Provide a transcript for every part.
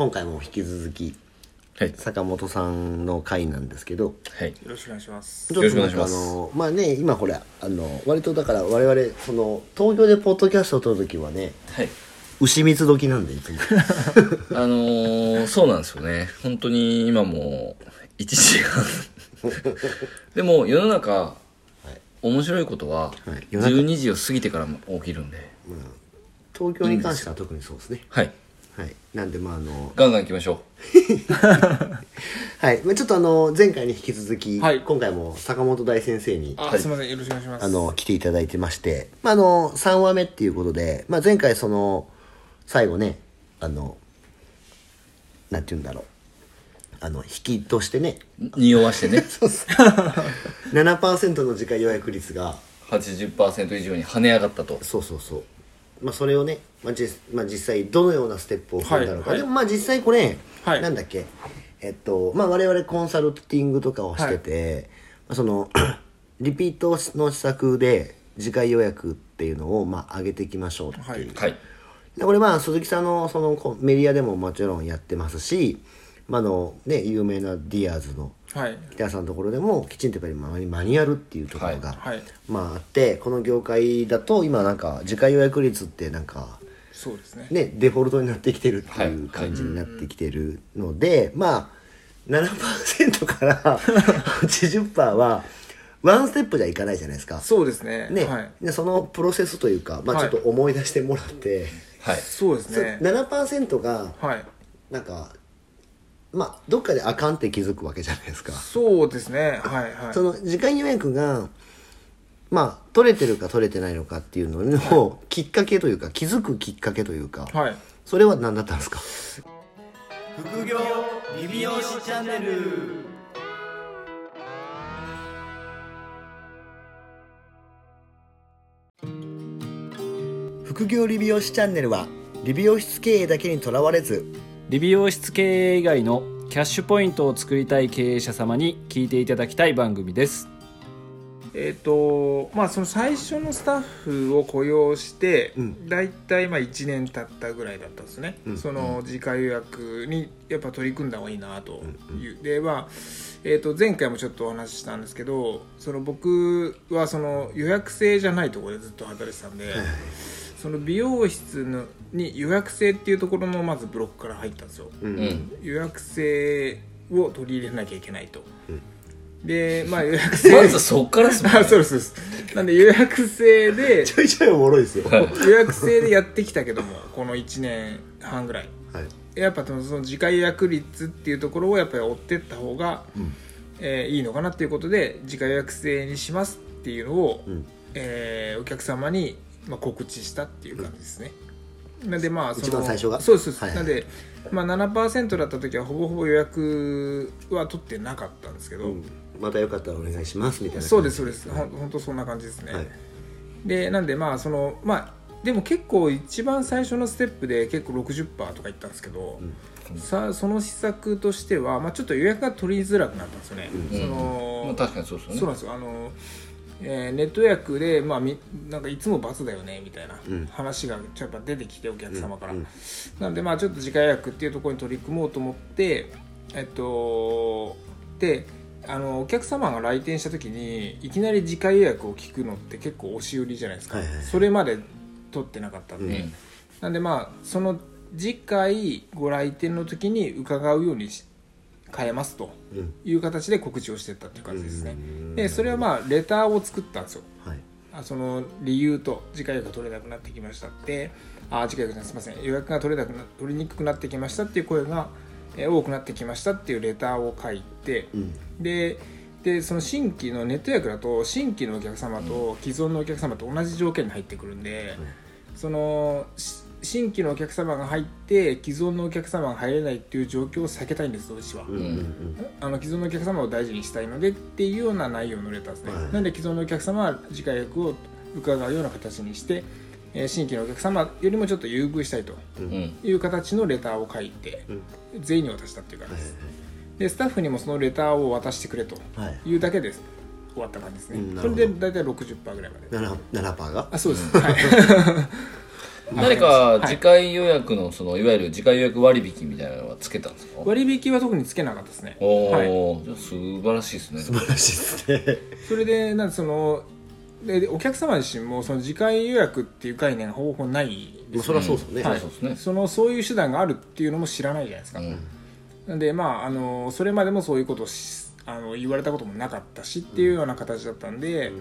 今回も引き続きはい。坂本さんの回なんですけどはい。よろしくお願いしますよろしくお願いしますあのまあね今これあの割とだから我々その東京でポッドキャストを撮る時はねはい。牛蜜時なんでいつも あのー、そうなんですよね。本当に今もう1時半。でも世の中、面白いことは、はい夜中12時を過ぎてからも起きるんで、東京に関しては特にそうですねはい。はい。なんでまああのガンガン行きましょ はい。まあちょっとあの前回に引き続き、はい。今回も坂本大先生にあ、すみません。よろしくお願いします。あの来ていただいてまして、まあ、あの3話目っていうことで、まあ、前回その最後ねあのなんて言うんだろう。あの引きとしてね。う。匂わしてね、7%の次回予約率が80%以上に跳ね上がったと。そうそうそう、まあ、それをね、まあじまあ、実際どのようなステップを踏んだのか、はいはい。でもまあ実際これ、はい。なんだっけ？えっとまあ我々コンサルティングとかをしてて、まあ、その リピートの施策で次回予約っていうのをまあ上げていきましょうっていう、はい。はい。でこれまあ鈴木さんのそのメディアでももちろんやってますし、まああのね、有名なディアーズのはい。北谷さんのところでもきちんとやっぱりマニマニュアルっていうところが、はいまああってこの業界だと今なんか次回予約率ってなんかそうですね。ねデフォルトになってきてるっていうはい。感じになってきてるので、まあ7%から80%はワンステップじゃいかないじゃないですか。そうですね。ね、はい。でそのプロセスというか、まあ、ちょはいっと思い出してもらって、はい。そうですね。そう7%がはい。なんかまあどっかであかんって気づくわけじゃないですか、そうですね。はいはい。その時間予約がまあ取れてるか取れてないのかっていうののきっかけというか気づくきっかけというか、はい。それは何だったんですか？副業リビオシチャンネル。副業理美容師チャンネルは理美容室経営だけにとらわれず理美容室経営以外のキャッシュポイントを作りたい経営者様に聞いていただきたい番組です。えっ、とまあその最初のスタッフを雇用して、うん。だいたいまあ1年経ったぐらいだったんですね、うん。その次回予約にやっぱ取り組んだ方がいいなという、でまあえー、と前回もちょっとお話ししたんですけどその僕はその予約制じゃないところでずっと働いてたんで、その美容室のに予約制っていうところのまずブロックから入ったんですよ、うん。うん。予約制を取り入れなきゃいけないと、ん。でまあ 予約制まずそっからっすもんねあそうですそうです。なんで予約制で ちょいちょいおもろいですよ、は い予約制でやってきたけどもこの1年半ぐらい。やっぱそのその次回予約率っていうところをやっぱり追ってった方が、ん。えーいいのかなっていうことで次回予約制にしますっていうのを、うん。えーお客様に、まあ、告知したっていう感じですね、なんでまあその一番最初が？そうです。そうです、はいはい。なんで、まあ、7%だった時はほぼほぼ予約は取ってなかったんですけど、うん。またよかったらお願いしますみたいなそうですそうです。ほん本当そんな感じですね、はい。でなんでまあそのまあでも結構一番最初のステップで結構60%とかいったんですけど、さあその施策としては、まあ、ちょっと予約が取りづらくなったんですよね、うん。その、まあ確かにそうですよね。そうなんですよ。あの、えーネット予約で、まあ、みなんかいつも罰だよねみたいなうん。話がちょっと出てきてお客様から、うんうん。なんでまあちょっと次回予約っていうところに取り組もうと思ってえっとであのお客様が来店した時にいきなり次回予約を聞くのって結構押し売りじゃないですか、はいはいはい。それまで取ってなかったんで、うん。なんでまあその次回ご来店の時に伺うようにし変えますとうん。いう形で告知をしてったっていう感じですね。うん。でそれはまあレターを作ったんですよ。はい。あその理由と次回予約が取れなくなってきましたって。あ次回予約すみません。予約が取れなくな取りにくくなってきましたっていう声が、えー多くなってきましたっていうレターを書いて、うん。ででその新規のネット予約だと新規のお客様と既存のお客様と同じ条件に入ってくるんで、そのし新規のお客様が入って既存のお客様が入れないっていう状況を避けたいんです私は、うんうんあの既存のお客様を大事にしたいのでっていうような内容のレターですね、はい。なんで既存のお客様は次回予約を伺うような形にして、えー新規のお客様よりもちょっと優遇したいとうん。いう形のレターを書いて、うん。全員に渡したっていう感はいじです、でスタッフにもそのレターを渡してくれとはい。はいいうだけで終わった感じですね、それで大体60%ぐらいまで。7, 7%が？あそうです。はい何か次回予約のそのいわゆる次回予約割引みたいなのはつけたんですか？割引は特につけなかったですね。おお、はい。じゃあ素晴らしいですね。素晴らしいですね。それでなんでそのでお客様自身もその次回予約っていう概念がほぼほぼないまあそりゃそうですよね、はい。そうですね。そのそういう手段があるっていうのも知らないじゃないですか、うん。なんでまああのそれまでもそういうことをしあの言われたこともなかったしっていうような形だったんで,、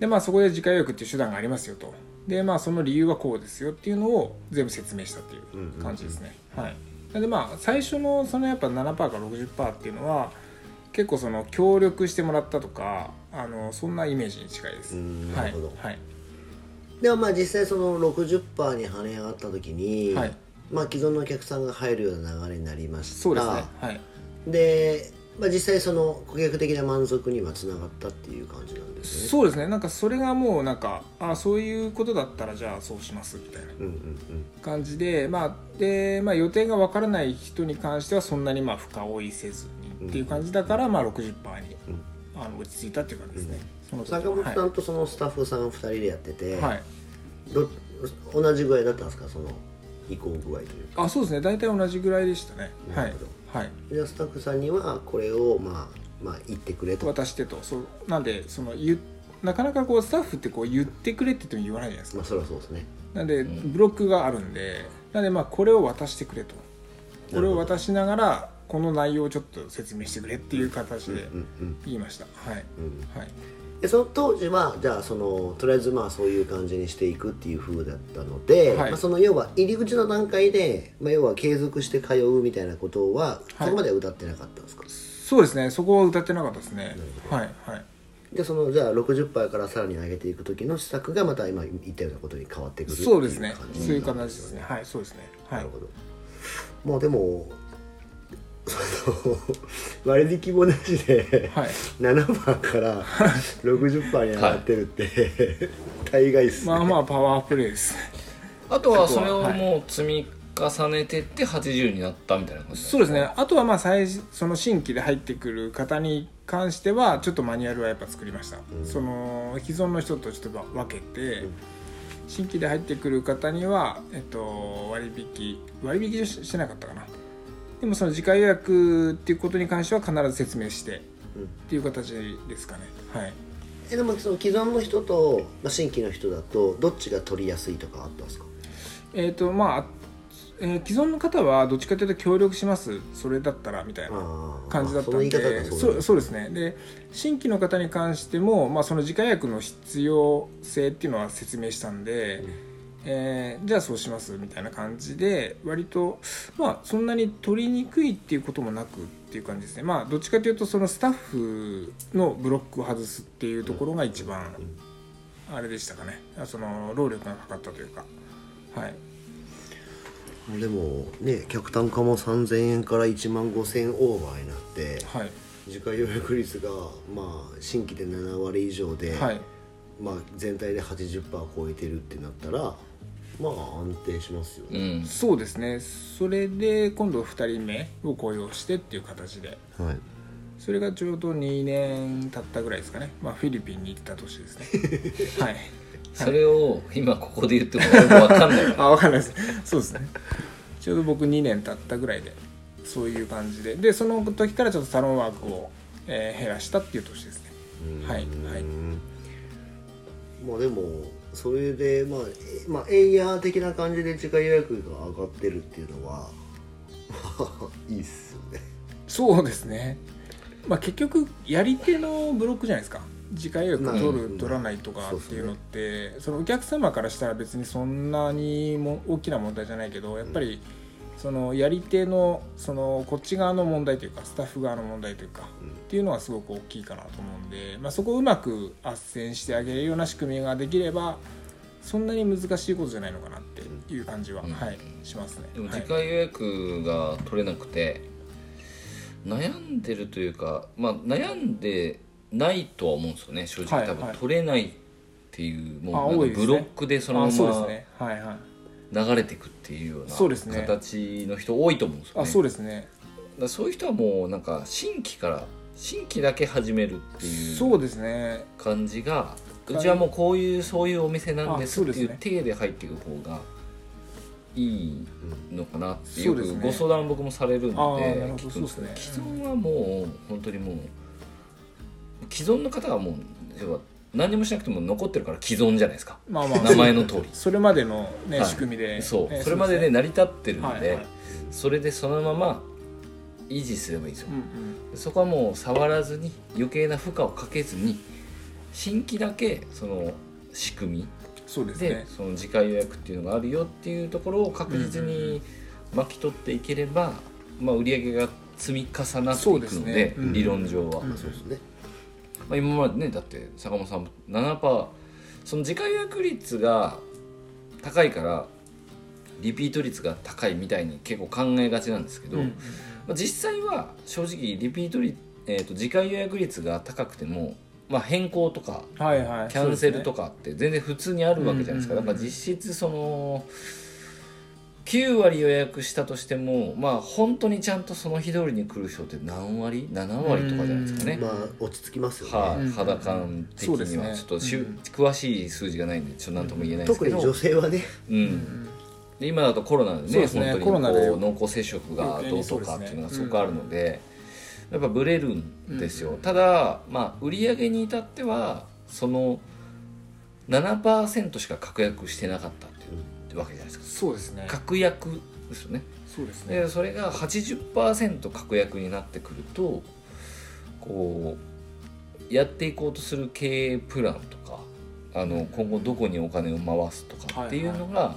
でまあ、そこで自家予約っていう手段がありますよとでまあその理由はこうですよっていうのを全部説明したっていう感じですね、はい。なんでまあ最初のそのやっぱ7%から60%っていうのは結構その協力してもらったとかあのそんなイメージに近いです。うんはないるほど。はい。でもまあ実際その60%に跳ね上がった時に、はい。まあ既存のお客さんが入るような流れになりました。そうですね。はい。で、まあ、実際その顧客的な満足にはつながったっていう感じなんですね。そうですね。なんかそれがもうなんかあそういうことだったらじゃあそうしますみたいなうんうん感じで,、まあでまあ、予定が分からない人に関してはそんなにまあ深追いせずにっていう感じだから、まあ、60%に、あの落ち着いたっていう感じですね、その時は。坂本さんとそのスタッフさん2人でやってて、はい、はい。ど同じ具合だったんですか？その移行具合というか。あそうですね。大体同じぐらいでしたね。はいはい、じゃあスタッフさんにはこれをまあまあ言ってくれと。渡してと。そう。なんでその言なかなかこうスタッフってこう言ってくれって言っても言わないじゃないですか。まあそれはそうですね。なんでブロックがあるんでなんでまあこれを渡してくれと。これを渡しながらこの内容をちょっと説明してくれっていう形でうんうん。言いました。はい、うん。はいでその当時はじゃあそのとりあえずまあそういう感じにしていくっていう風だったので、はい。まあ、その要は入り口の段階で、まあ、要は継続して通うみたいなことはそこまでは歌ってなかったんですか、そうですね。そこは歌ってなかったですね。はいはい。でそのじゃあ60%からさらに上げていく時の施策がまた今言ったようなことに変わってくるそうですね。そういう形ですね。はいそうですね。はないるほど。まあでも割引もなしで、はい。7%から60%に上がってるって、大概っすね。まあまあパワープレイです。あとはそれをもう積み重ねてって80になったみたいな感じそうですね。あとはまあ最初その新規で入ってくる方に関してはちょっとマニュアルはやっぱ作りました、その既存の人とちょっと分けて、新規で入ってくる方には、えっと、割引割引ししてなかったかなでもその次回予約っていうことに関しては必ず説明してうん。っていう形ですかね。はい。えでもその既存の人と、まあ、新規の人だとどっちが取りやすいとかあったんですか？えっ、とまあ、えー既存の方はどっちかというと協力します。それだったらみたいな感じだったんでそうそうですね。で新規の方に関しても、まあ、その自家予約の必要性っていうのは説明したんで、えーじゃあそうしますみたいな感じで割とまあそんなに取りにくいっていうこともなくっていう感じですね。まあどっちかというとそのスタッフのブロックを外すっていうところが一番あれでしたかね。あその労力がかかったというか。はい。でもね客単価も3000円から1万5000円オーバーになってはい。次回予約率がまあ新規で7割以上で、はい。まあ、全体で80%超えてるってなったらまあ安定しますようね、ん。そうですね。それで今度2人目を雇用してっていう形で。はい。それがちょうど2年経ったぐらいですかね、まあ、フィリピンに行った年ですね。はい。それを今ここで言っても分かんない。あ分かんないです。そうですね。ちょうど僕2年経ったぐらいでそういう感じで。でその時からちょっとサロンワークを、えー減らしたっていう年ですね。はい。はい。うんまあでもそれでまあ、えまあ、エイヤー的な感じで次回予約が上がってるっていうのは いいっすよね。そうですね。まあ結局やり手のブロックじゃないですか。次回予約取る、うん取らないとかっていうのってそのお客様からしたら別にそんなにも大きな問題じゃないけどやっぱりそのやり手のそのこっち側の問題というかスタッフ側の問題というか、っていうのはすごく大きいかなと思うんで、まあ、そこをうまく斡旋してあげるような仕組みができればそんなに難しいことじゃないのかなっていう感じは、うん。はいしますね。でもはい。次回予約が取れなくて悩んでるというかまあ悩んでないとは思うんですよね正直。多分はい。はい取れないっていうあもうブロックでそのあそうですまね。はいはい。ま流れていくっていうような形の人多いと思うんですよね。あそうですね。だそういう人はもうなんか新規から新規だけ始めるっていうそうですね。感じがうちはもうこういうそういうお店なんですっていう体で入っていく方がいいのかなってよそうご相談僕もされるんで聞くんですけどそうです既存はもう本当にもう既存の方はもう要は何にもしなくても残ってるから既存じゃないですか。まあまあ。名前の通り。それまでのね、はい。仕組みで、そう、ねそれまでね成り立ってるんで、はいはい。それでそのまま維持すればいいんですよ。うんうん。そこはもう触らずに余計な負荷をかけずに新規だけその仕組みでそうですね。その次回予約っていうのがあるよっていうところを確実に巻き取っていければ、まあ、売り上げが積み重なっていくそうですのでねうん。理論上は、うんそうですねまあ、今までねだって坂本さんも7%その次回予約率が高いからリピート率が高いみたいに結構考えがちなんですけど、うんまあ、実際は正直リピート率、えー、と次回予約率が高くても、まあ、変更とかはいはいキャンセルとかかって全然普通にあるわけじゃないですか、だから実質その9割予約したとしてもまあ本当にちゃんとその日通りに来る人って何割？7割とかじゃないですかね、まあ落ち着きますよね、はい、うん。肌感的そうですにはね。ちょっとしゅ、うん詳しい数字がないんでちょっと何とも言えないですけど、特に女性はね。うん。で今だとコロナでねですね。本当に濃厚接触がどうとかっていうのがすごくあるのでやっぱブレるんですよ、ただまあ売り上げに至ってはその7%しか確約してなかったわけじゃないですか。そうですね。確約ですよね。そうですね。でそれが80%確約になってくるとこうやっていこうとする経営プランとかあの今後どこにお金を回すとかっていうのが、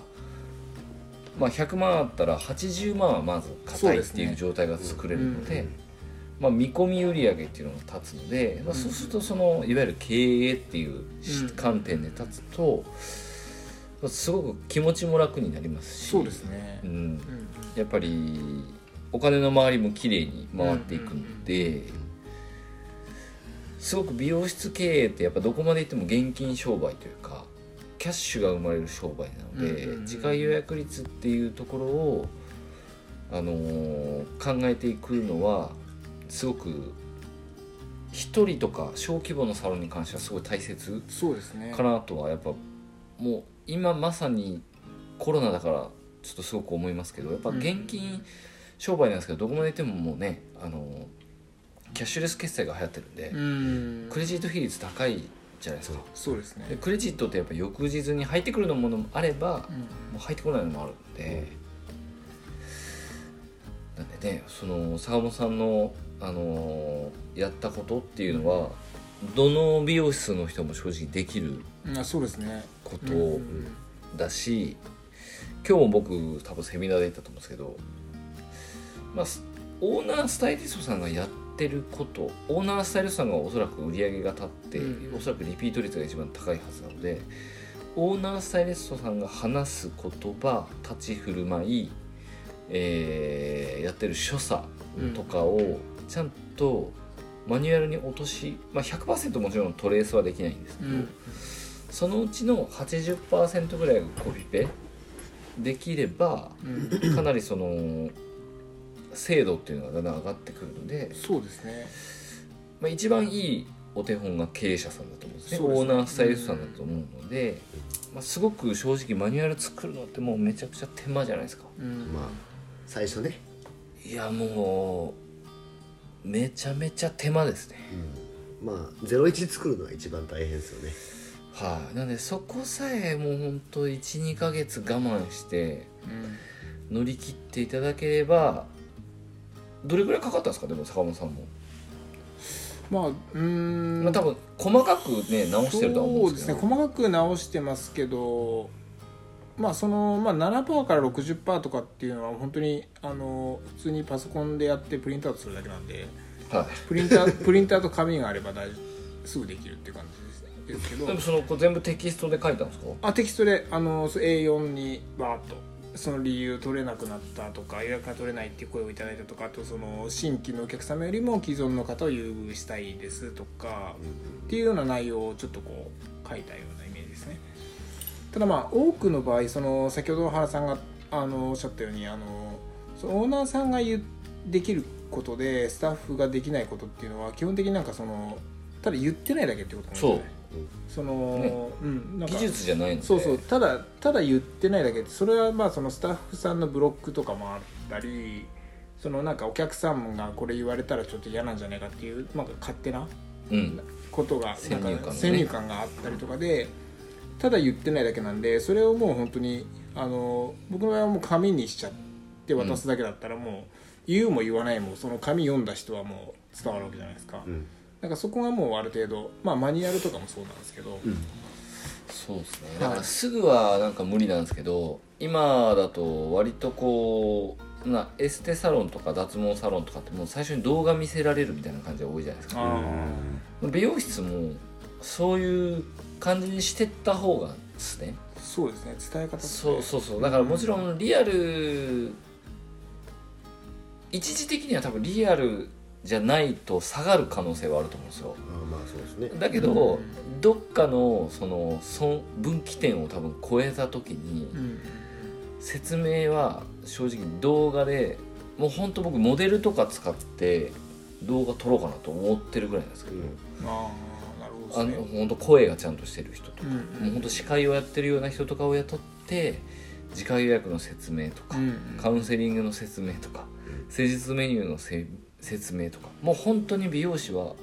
まあ、100万あったら80万はまず硬いっていう状態が作れるので。まあ、見込み売上っていうのが立つので、まあ、そうするとそのいわゆる経営っていう観点で立つとすごく気持ちも楽になりますし。そうですね。うん、うん。やっぱりお金の周りもきれいに回っていくので、すごく美容室経営ってやっぱどこまでいっても現金商売というかキャッシュが生まれる商売なので、うんうんうん次回予約率っていうところを、あのー考えていくのはすごく一人とか小規模のサロンに関してはすごい大切かなとはやっぱもう今まさにコロナだからちょっとすごく思いますけどやっぱ現金商売なんですけどどこまでいってももうねあのキャッシュレス決済が流行ってるんで、うん。クレジット比率高いじゃないですか。そうですね。でクレジットってやっぱ翌日に入ってくるのものもあれば、うん。もう入ってこないのもあるんで、なんでねその坂本さんの、あのやったことっていうのはどの美容室の人も正直できる。うん。あそうですねことうんだし、今日も僕多分セミナーで言ったと思うんですけど、まあ、スオーナースタイリストさんがやってることオーナースタイリストさんがおそらく売り上げが立って、うんおそらくリピート率が一番高いはずなのでオーナースタイリストさんが話す言葉立ち振る舞い、えーやってる所作とかをちゃんとマニュアルに落とし、まあ、100%もちろんトレースはできないんですけど、うんそのうちの80%ぐらいがコピペできればうん。かなりその精度っていうのがだんだん上がってくるので、そうですね。まあ、一番いいお手本が経営者さんだと思うんですね。ね。オーナースタイリストさんだと思うので、まあ、すごく正直マニュアル作るのってもうめちゃくちゃ手間じゃないですか。うん。まあ最初ね、いやもうめちゃめちゃ手間ですね。うん、まあ01作るのが一番大変ですよねはい、なのでそこさえもうほんと12ヶ月我慢してうん。乗り切っていただければどれぐらいかかったんですか？でも坂本さんも、まあうーん。まあ、多分細かくね直してるとは思うんですけど。そうですね。細かく直してますけどまあその、まあ、7%から60%とかっていうのは本当にあの普通にパソコンでやってプリントアウトするだけなんではい。プリンタープリンターと紙があればすぐできるっていう感じですですけど。でもそのこう全部テキストで書いたんですか？あテキストであのそう A4 にバーッとその理由取れなくなったとか予約が取れないっていう声をいただいたとかあとその新規のお客様よりも既存の方を優遇したいですとかっていうような内容をちょっとこう書いたようなイメージですね。ただまあ多くの場合その先ほど原さんがあのおっしゃったようにあのそのオーナーさんが言うできることでスタッフができないことっていうのは基本的になんかそのただ言ってないだけってことなんですよねその、ね。うんなんか。技術じゃないので。そうそう。ただただ言ってないだけでそれはまあそのスタッフさんのブロックとかもあったりそのなんかお客さんがこれ言われたらちょっと嫌なんじゃないかっていう、まあ、勝手なうん。ことが先入観がね。なんか先入観があったりとかでただ言ってないだけなんでそれをもう本当にあの僕の場合はもう紙にしちゃって渡すだけだったらもう言うも言わないもその紙読んだ人はもう伝わるわけじゃないですか、んなんかそこがもうある程度まあマニュアルとかもそうなんですけど、そうですね。だからすぐはなんか無理なんですけど今だと割とこうなエステサロンとか脱毛サロンとかってもう最初に動画見せられるみたいな感じが多いじゃないですか。あ美容室もそういう感じにしてった方がですね。あそうですね。伝え方そうそうそう。だからもちろんリアル一時的には多分リアルじゃないと下がる可能性はあると思うんですよ。あまあそうですね。だけど、どっかのそのそ分岐点を多分超えた時にうん説明は正直動画でもうほんと僕モデルとか使って動画撮ろうかなと思ってるぐらいなんですけど、ああなるほあの本当声がちゃんとしてる人とか、うんうん。もう本当司会をやってるような人とかを雇って次回予約の説明とか、うんうん。カウンセリングの説明とか、施術メニューのせ説明とか。もう本当に美容師は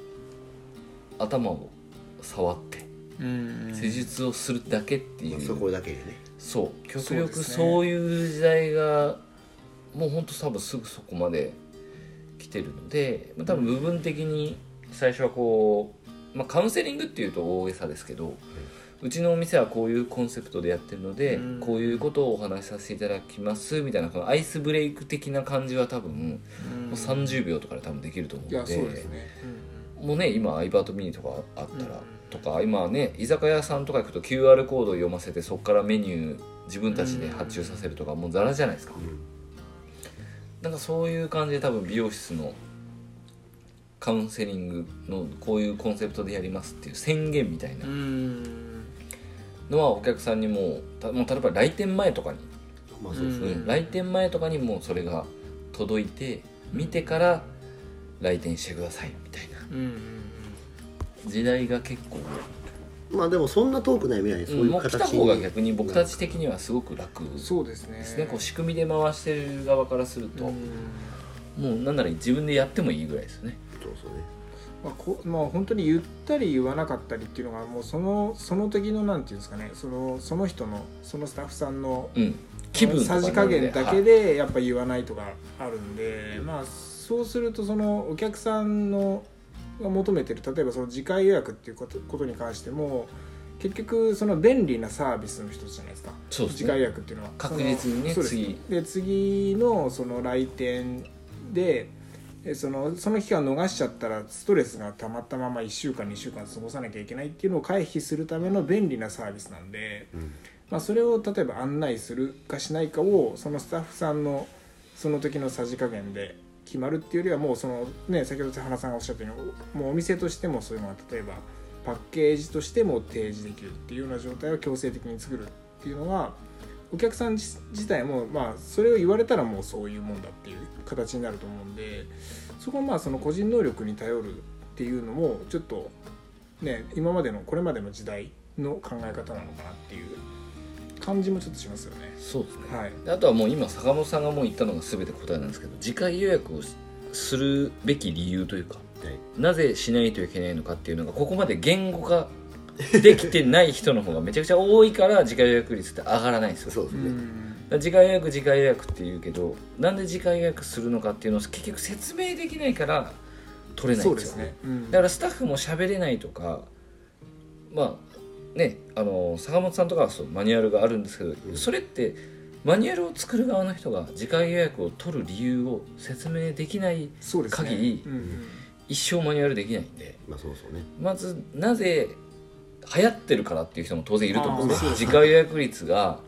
頭を触って施術をするだけっていう、そこだけでね。そう。極力そういう時代がもうほんと多分すぐそこまで来てるので、まあ、多分部分的に最初はこう、まあ、カウンセリングっていうと大げさですけど、うちのお店はこういうコンセプトでやってるので、うん。こういうことをお話しさせていただきますみたいなこのアイスブレイク的な感じは多分、もう30秒とかで多分できると思ういやのでそうですね。もうね今 iPad mini とかあったら、とか今ね居酒屋さんとか行くと QR コードを読ませてそこからメニュー自分たちで発注させるとかもうザラじゃないですか、なんかそういう感じで多分美容室のカウンセリングのこういうコンセプトでやりますっていう宣言みたいな。うんうんのはお客さんにもうたもう例えば来店前とかに、まあそうですね、うん。来店前とかにもうそれが届いて見てから来店してくださいみたいな。うんうん時代が結構まあでもそんな遠くない未来にそういうもう来た方が逆に僕たち的にはすごく楽うんですそうですね。ねこう仕組みで回してる側からすると、うん。もうなんなら自分でやってもいいぐらいですね。そうそうねまあこまあ本当に言ったり言わなかったりっていうのがもうそのその時のなんていうんですかねそのその人のそのスタッフさんのうん。気分さじ加減だけはい。でやっぱ言わないとかあるんで、まあそうするとそのお客さんのが求めてる例えばその次回予約っていうことことに関しても結局その便利なサービスの一つじゃないですか。そうですね。次回予約っていうのは。確実にねそのそうです。次。で次のその来店でえそのその期間逃しちゃったらストレスがたまったまま1週間2週間過ごさなきゃいけないっていうのを回避するための便利なサービスなんで、まあ、それを例えば案内するかしないかをそのスタッフさんのその時のさじ加減で決まるっていうよりはもうそのね先ほど花さんがおっしゃったようにもうお店としてもそういうのが例えばパッケージとしても提示できるっていうような状態を強制的に作るっていうのはお客さん自自体もまあそれを言われたらもうそういうもんだっていう形になると思うんでそこはまあその個人能力に頼るっていうのもちょっとね今までのこれまでの時代の考え方なのかなっていう感じもちょっとしますよね。そうですね、はい。であとはもう今坂本さんがもう言ったのが全て答えなんですけど次回予約をするべき理由というかはい。なぜしないといけないのかっていうのがここまで言語化できてない人の方がめちゃくちゃ多いから次回予約率って上がらないんですよ。そうですね、次回予約次回予約って言うけどなんで次回予約するのかっていうのを結局説明できないから取れないそんでようですすね。うん。だからスタッフも喋れないとかまあねあの坂本さんとかはそうマニュアルがあるんですけど、それってマニュアルを作る側の人が次回予約を取る理由を説明できない限りうんうん。一生マニュアルできないんで。まあそうそうね。まずなぜ流行ってるからっていう人も当然いると思うんです予約率が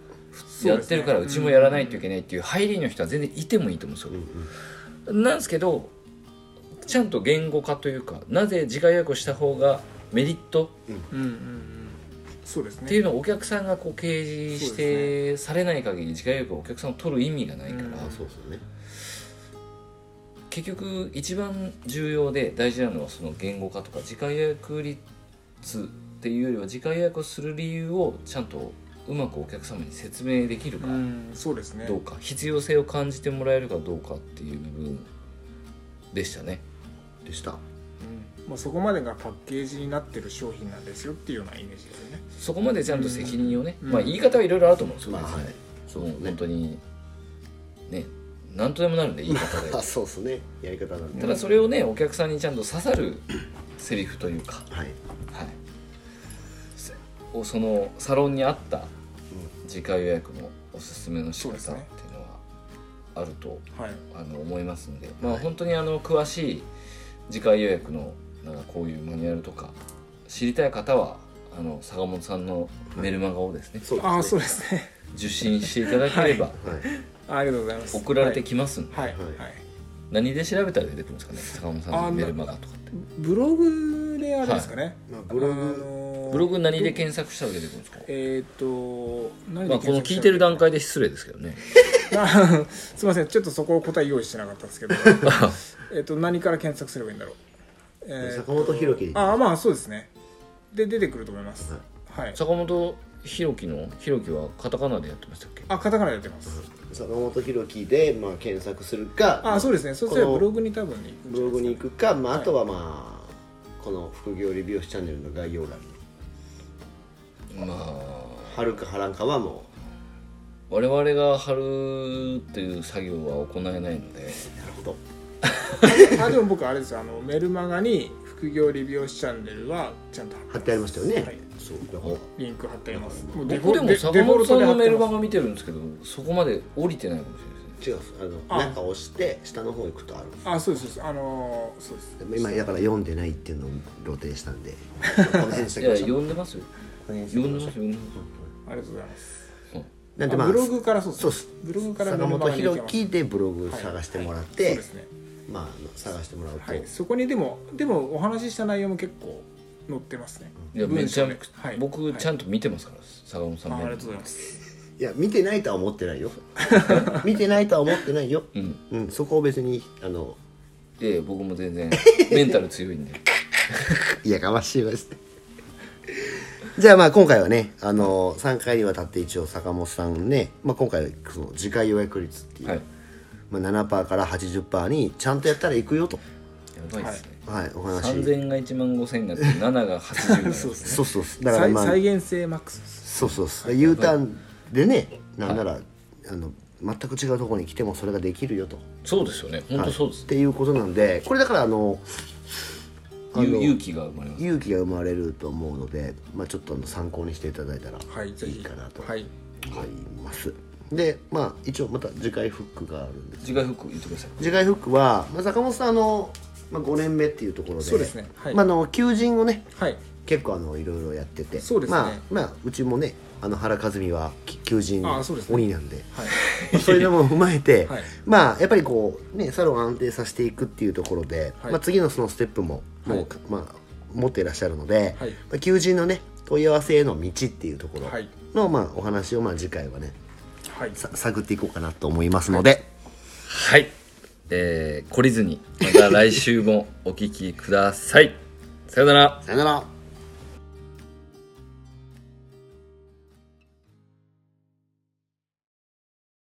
やってるからそうちもやらないといけないっていう入りの人は全然いてもいいと思うんですよ、なんですけどちゃんと言語化というかなぜ次回予約をした方がメリット？うん。うんうんそうですね。っていうのをお客さんがこう掲示してされない限り次回予約をお客さんを取る意味がないから、うん。あそうそうね。結局一番重要で大事なのはその言語化とか次回予約率っていうよりは次回予約をする理由をちゃんとうまくお客様に説明できるかうんそうですね。どうか必要性を感じてもらえるかどうかっていう部分でしたね。でした。うん。まあ、そこまでがパッケージになってる商品なんですよっていうようなイメージですよね。そこまでちゃんと責任をね、うん。まあ言い方はいろいろあると思うんですよ、まあはい。そう本当にね何とでもなるんで言い方で。あそうですね。やり方なんで。ただそれをねお客さんにちゃんと刺さるセリフというか、はい。はい、そのサロンに合った次回予約のおすすめの仕方っていうのはあるとはい。あの思いますんで、まあ本当にあの詳しい次回予約のなんかこういうマニュアルとか知りたい方はあの坂本さんのメルマガをですね、そうですね。ああそうですね。受信していただければはい。ありがとうございます。送られてきますんで、はい、はい。はい。はい何で調べたら出てくるんですかね坂本さんのメルマガとかって。ブログであれですかね、まあブログあのーブログ何で検索したら出てくるんですか？えっ、と何まあ、でこの聞いてる段階で失礼ですけどね。あ すいませんちょっとそこを答え用意してなかったんですけど。えっと何から検索すればいいんだろう、えー坂本弘樹。ああまあそうですね。で出てくると思います。はい。坂本弘樹の弘樹はカタカナでやってましたっけ？あカタカナでやってます。坂本弘樹で、まあ、検索するかあそうですね。そしたらブログに多分ね。ブログに行くか、まあ、はいあとはまあこの副業理美容師チャンネルの概要欄にまあ。貼るか貼らんかはも我々が貼るっていう作業は行えないので。うなるほど。あでも僕あれですよ。あのメルマガに副業理美容師チャンネルはちゃんと貼ってありましたよね、はい。そうだか。らリンク貼ってあります。もう僕でもデ坂本さんのメルマガガ見てるんですけどそこまで降りてないかもしれないですね。違うあのあ中押して下の。方行くとあるんですあそうですそうです。あのーそうです。今だから読んでないっていうのを露呈したんで。この辺にしていやおきましょう。読んでますよこの辺にして読んでましょうます読んでます。ありがとうございます。なんでまああブログからそうですブログから坂本弘樹樹でブログ探してもらって、そうですね。まあ探してもらうと、はい。そこにでもでもお話しした内容も結構載ってますね。いやめちゃ文章で。はい。僕ちゃんんと見てますから坂本さん。あありがとうございます。いや見てないとは思ってないよ。見てないとは思ってないよ、うん。うん、そこを別にあのいやいや僕も全然 メンタル強いんで。いやかましいわですねじゃあまあ今回はねあの3回にわたって一応坂本さんね、まあ、今回はその次回予約率っていう、はい。まあ、7%から80%にちゃんとやったら行くよと。やばいですね、はいお話。3000が1万5000になって7が80になるそうですね。そうそうそう。だからまあ。再再現性マックスそうそうそう。U ターンでねなんなら、あの全く違うところに来てもそれができるよと、そうですよね。本当そうですはい。っていうことなんでこれだからあの勇気が生まれます勇気が生まれると思うので、まあ、ちょっとあの参考にしていただいたらはいいいかなとはい。思います、でまあ一応また次回フックがあるんです。次回フック言ってください。次回フックは、まあ、坂本さんあの、まあ、5年目っていうところでそうですね。はい。まあ、あの求人をねはい。結構あのいろいろやっててそうですね。まあ、まあ、うちもねあの原和美はき求人鬼なんで。はい。ま あそういうのも踏まえて、はい。まあやっぱりこうねサロンを安定させていくっていうところで、はい。まあ、次のそのステップももう、はいまあ、持っていらっしゃるので、はい。まあ、求人のね問い合わせへの道っていうところはい。の、まあ、お話をまあ次回はねはい。さ探っていこうかなと思いますので、はい。えー、懲りずにまた来週もお聞きください。さよなら。さよなら